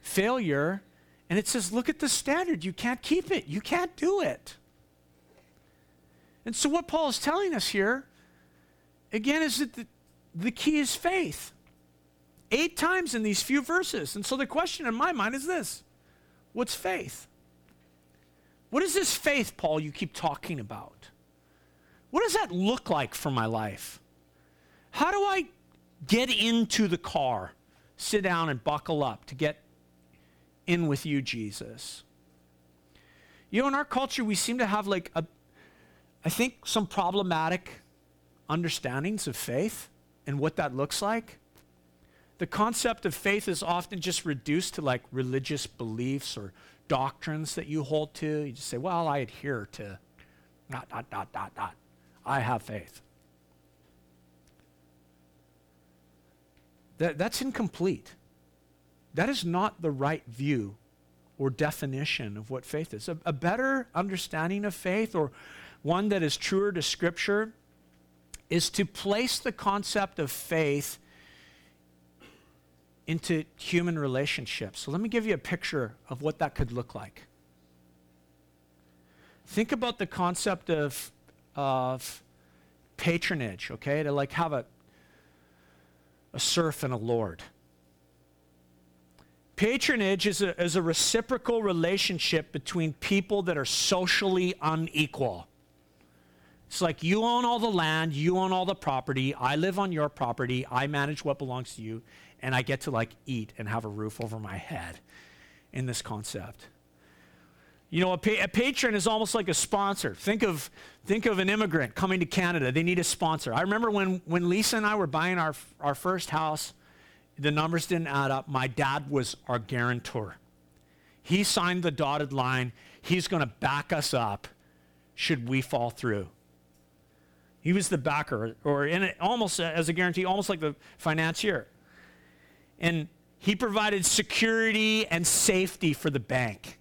failure and it says, look at the standard. You can't keep it, you can't do it. And so, what Paul is telling us here, again, is that the, the key is faith eight times in these few verses. And so the question in my mind is this What's faith? What is this faith, Paul, you keep talking about? What does that look like for my life? How do I get into the car, sit down and buckle up to get in with you, Jesus? You know, in our culture, we seem to have like a, I think, some problematic understandings of faith and what that looks like the concept of faith is often just reduced to like religious beliefs or doctrines that you hold to. You just say, well, I adhere to dot, dot, dot, dot, dot. I have faith. That, that's incomplete. That is not the right view or definition of what faith is. A, a better understanding of faith, or one that is truer to Scripture, is to place the concept of faith into human relationships. So let me give you a picture of what that could look like. Think about the concept of, of patronage, okay? To like have a, a serf and a lord. Patronage is a, is a reciprocal relationship between people that are socially unequal. It's like you own all the land, you own all the property, I live on your property, I manage what belongs to you, and I get to like eat and have a roof over my head in this concept. You know, a, pa- a, patron is almost like a sponsor. Think of, think of an immigrant coming to Canada. They need a sponsor. I remember when, when Lisa and I were buying our, our first house, the numbers didn't add up. My dad was our guarantor. He signed the dotted line. He's going to back us up should we fall through. He was the backer, or in it, almost as a guarantee, almost like the financier and he provided security and safety for the bank.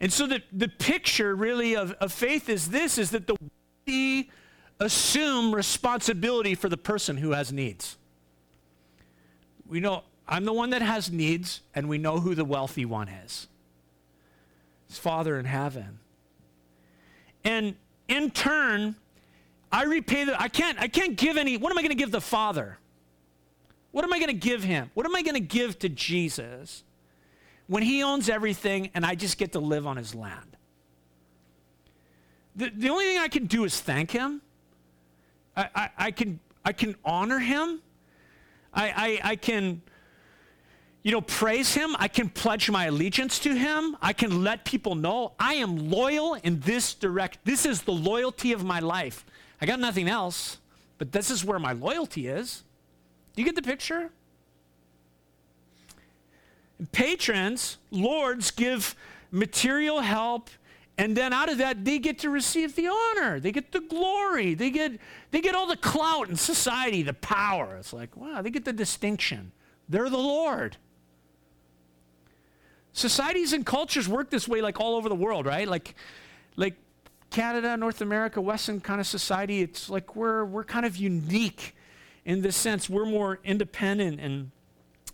And so the, the picture really of, of faith is this is that the we assume responsibility for the person who has needs. We know I'm the one that has needs, and we know who the wealthy one is. His Father in heaven. And in turn, I repay the I can't I can't give any what am I going to give the Father? What am I going to give him? What am I going to give to Jesus when he owns everything and I just get to live on his land? The, the only thing I can do is thank him. I, I, I can, I can honor him. I, I, I can, you know, praise him. I can pledge my allegiance to him. I can let people know I am loyal in this direct. This is the loyalty of my life. I got nothing else, but this is where my loyalty is. Do you get the picture? Patrons, lords give material help and then out of that they get to receive the honor. They get the glory. They get they get all the clout in society the power. It's like wow they get the distinction. They're the lord. Societies and cultures work this way like all over the world right? Like like canada north america western kind of society it's like we're we're kind of unique in this sense we're more independent and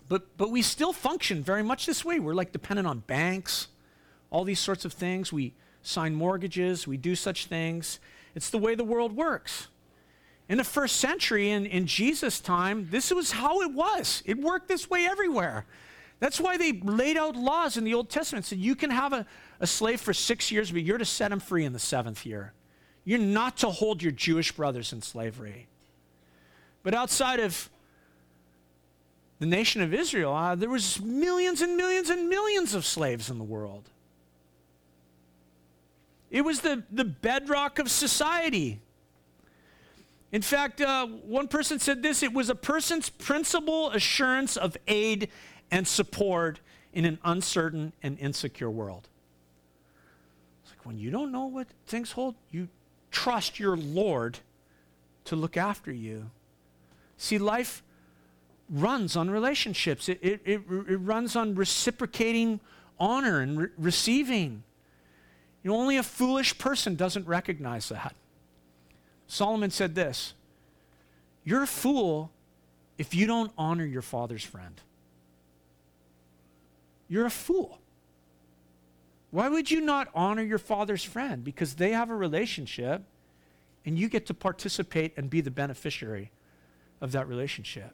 but but we still function very much this way we're like dependent on banks all these sorts of things we sign mortgages, we do such things. It's the way the world works. In the first century, in, in Jesus' time, this was how it was. It worked this way everywhere. That's why they laid out laws in the Old Testament. Said you can have a, a slave for six years, but you're to set him free in the seventh year. You're not to hold your Jewish brothers in slavery. But outside of the nation of Israel, uh, there was millions and millions and millions of slaves in the world. It was the, the bedrock of society. In fact, uh, one person said this it was a person's principal assurance of aid and support in an uncertain and insecure world. It's like when you don't know what things hold, you trust your Lord to look after you. See, life runs on relationships, it, it, it, it runs on reciprocating honor and re- receiving. You know, only a foolish person doesn't recognize that. Solomon said this You're a fool if you don't honor your father's friend. You're a fool. Why would you not honor your father's friend? Because they have a relationship and you get to participate and be the beneficiary of that relationship.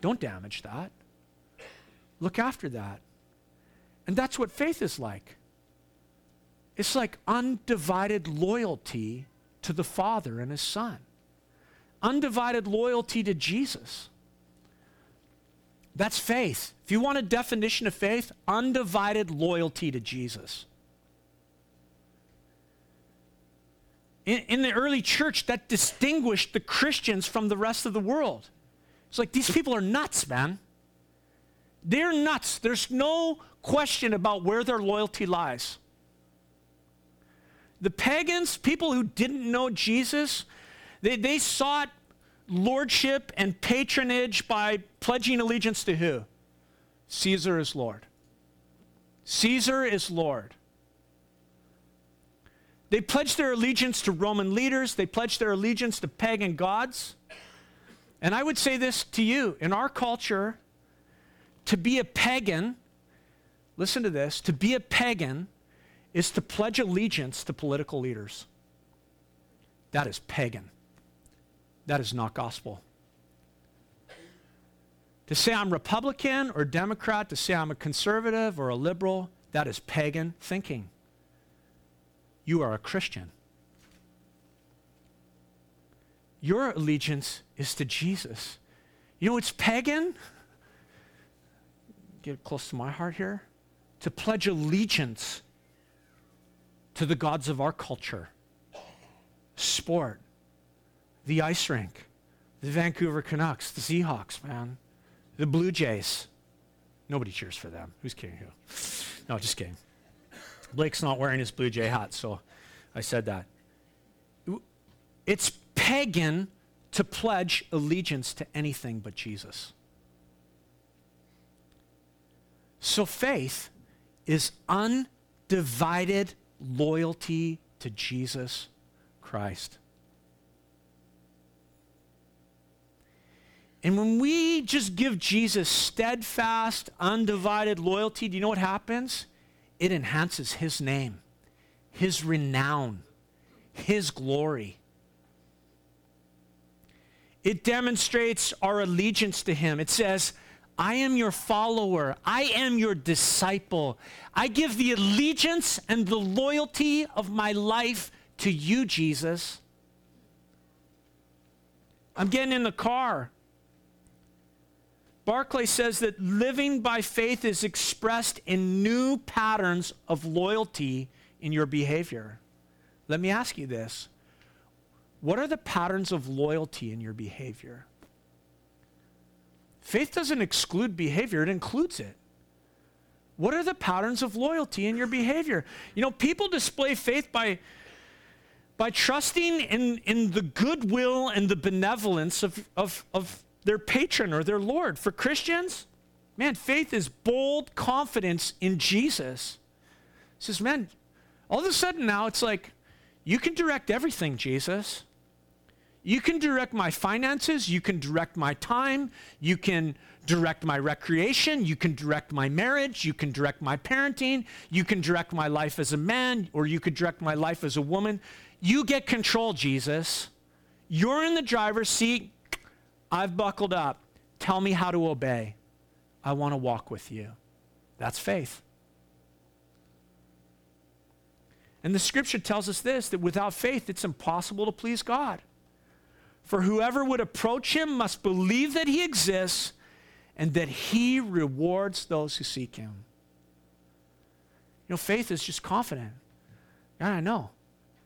Don't damage that. Look after that. And that's what faith is like. It's like undivided loyalty to the Father and His Son, undivided loyalty to Jesus. That's faith. If you want a definition of faith, undivided loyalty to Jesus. In, in, the early church, that distinguished the Christians from the rest of the world. It's like these people are nuts, man. They're nuts. There's no question about where their loyalty lies the pagans, people who didn't know Jesus, they, they sought lordship and patronage by pledging allegiance to who? Caesar is Lord. Caesar is Lord. They pledged their allegiance to Roman leaders, they pledged their allegiance to pagan gods. And I would say this to you in our culture, to be a pagan, listen to this, to be a pagan is to pledge allegiance to political leaders. That is pagan. That is not gospel. To say I'm Republican or Democrat, to say I'm a conservative or a liberal, that is pagan thinking. You are a Christian. Your allegiance is to Jesus. You know it's pagan? Get close to my heart here. To pledge allegiance to the gods of our culture sport, the ice rink, the Vancouver Canucks, the Seahawks, man, the Blue Jays. Nobody cheers for them. Who's kidding who? No, just kidding. Blake's not wearing his Blue Jay hat, so I said that. It's pagan to pledge allegiance to anything but Jesus. So faith is undivided loyalty to Jesus Christ. And when we just give Jesus steadfast, undivided loyalty, do you know what happens? It enhances his name, his renown, his glory. It demonstrates our allegiance to him. It says, I am your follower. I am your disciple. I give the allegiance and the loyalty of my life to you, Jesus. I'm getting in the car. Barclay says that living by faith is expressed in new patterns of loyalty in your behavior. Let me ask you this What are the patterns of loyalty in your behavior? Faith doesn't exclude behavior, it includes it. What are the patterns of loyalty in your behavior? You know, people display faith by, by trusting in, in the goodwill and the benevolence of, of, of their patron or their Lord. For Christians, man, faith is bold confidence in Jesus. It says, man, all of a sudden now it's like, you can direct everything, Jesus. You can direct my finances, you can direct my time, you can direct my recreation, you can direct my marriage, you can direct my parenting, you can direct my life as a man, or you could direct my life as a woman. You get control, Jesus. You're in the driver's seat. I've buckled up. Tell me how to obey. I want to walk with you. That's faith. And the scripture tells us this that without faith, it's impossible to please God. For whoever would approach him must believe that he exists and that he rewards those who seek him. You know, faith is just confident. God, I know.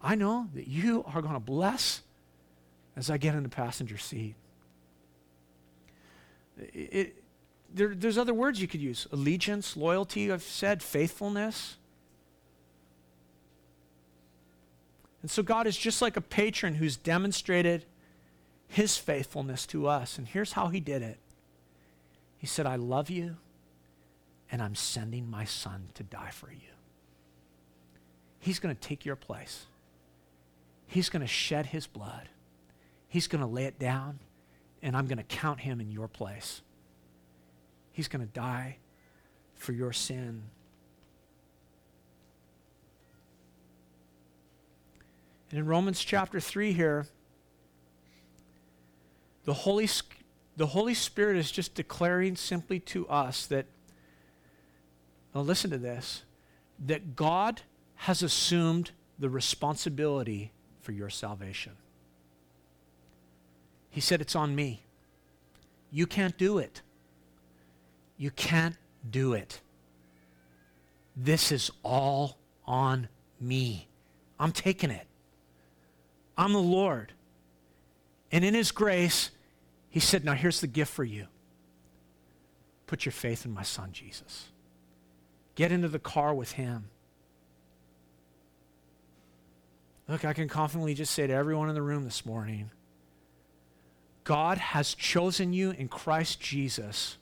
I know that you are going to bless as I get in the passenger seat. It, there, there's other words you could use allegiance, loyalty, I've said, faithfulness. And so God is just like a patron who's demonstrated his faithfulness to us. And here's how he did it He said, I love you, and I'm sending my son to die for you. He's going to take your place, he's going to shed his blood, he's going to lay it down, and I'm going to count him in your place. He's going to die for your sin. And in Romans chapter 3 here, the Holy, the Holy Spirit is just declaring simply to us that, now listen to this, that God has assumed the responsibility for your salvation. He said, It's on me. You can't do it. You can't do it. This is all on me. I'm taking it. I'm the Lord. And in His grace, He said, Now here's the gift for you put your faith in my Son, Jesus. Get into the car with Him. Look, I can confidently just say to everyone in the room this morning God has chosen you in Christ Jesus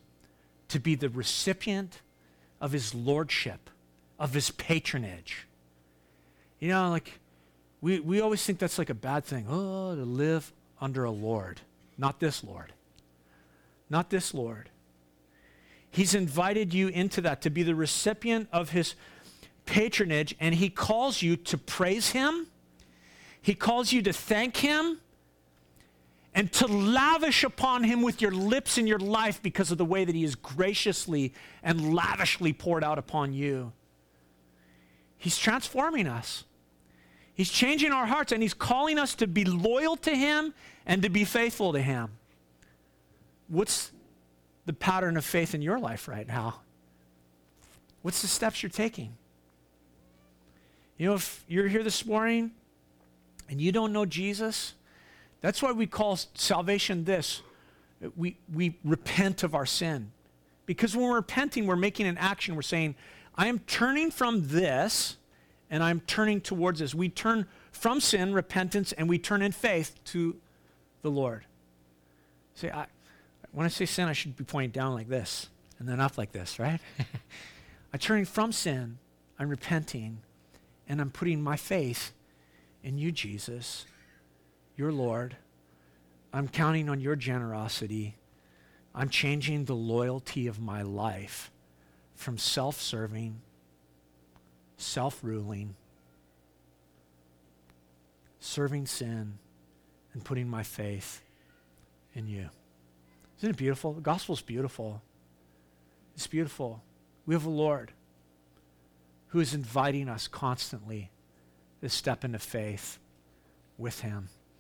to be the recipient of His lordship, of His patronage. You know, like, we, we always think that's like a bad thing. Oh, to live under a Lord. Not this Lord. Not this Lord. He's invited you into that to be the recipient of his patronage, and he calls you to praise him. He calls you to thank him and to lavish upon him with your lips and your life because of the way that he is graciously and lavishly poured out upon you. He's transforming us. He's changing our hearts and He's calling us to be loyal to Him and to be faithful to Him. What's the pattern of faith in your life right now? What's the steps you're taking? You know, if you're here this morning and you don't know Jesus, that's why we call salvation this. We, we repent of our sin. Because when we're repenting, we're making an action. We're saying, I am turning from this and I'm turning towards this. We turn from sin, repentance, and we turn in faith to the Lord. Say, I, when I say sin, I should be pointing down like this and then up like this, right? *laughs* I'm turning from sin, I'm repenting, and I'm putting my faith in you, Jesus, your Lord. I'm counting on your generosity. I'm changing the loyalty of my life from self serving self ruling, serving sin, and putting my faith in you. Isn't it beautiful? The gospel's beautiful. It's beautiful. We have a Lord who is inviting us constantly to step into faith with Him.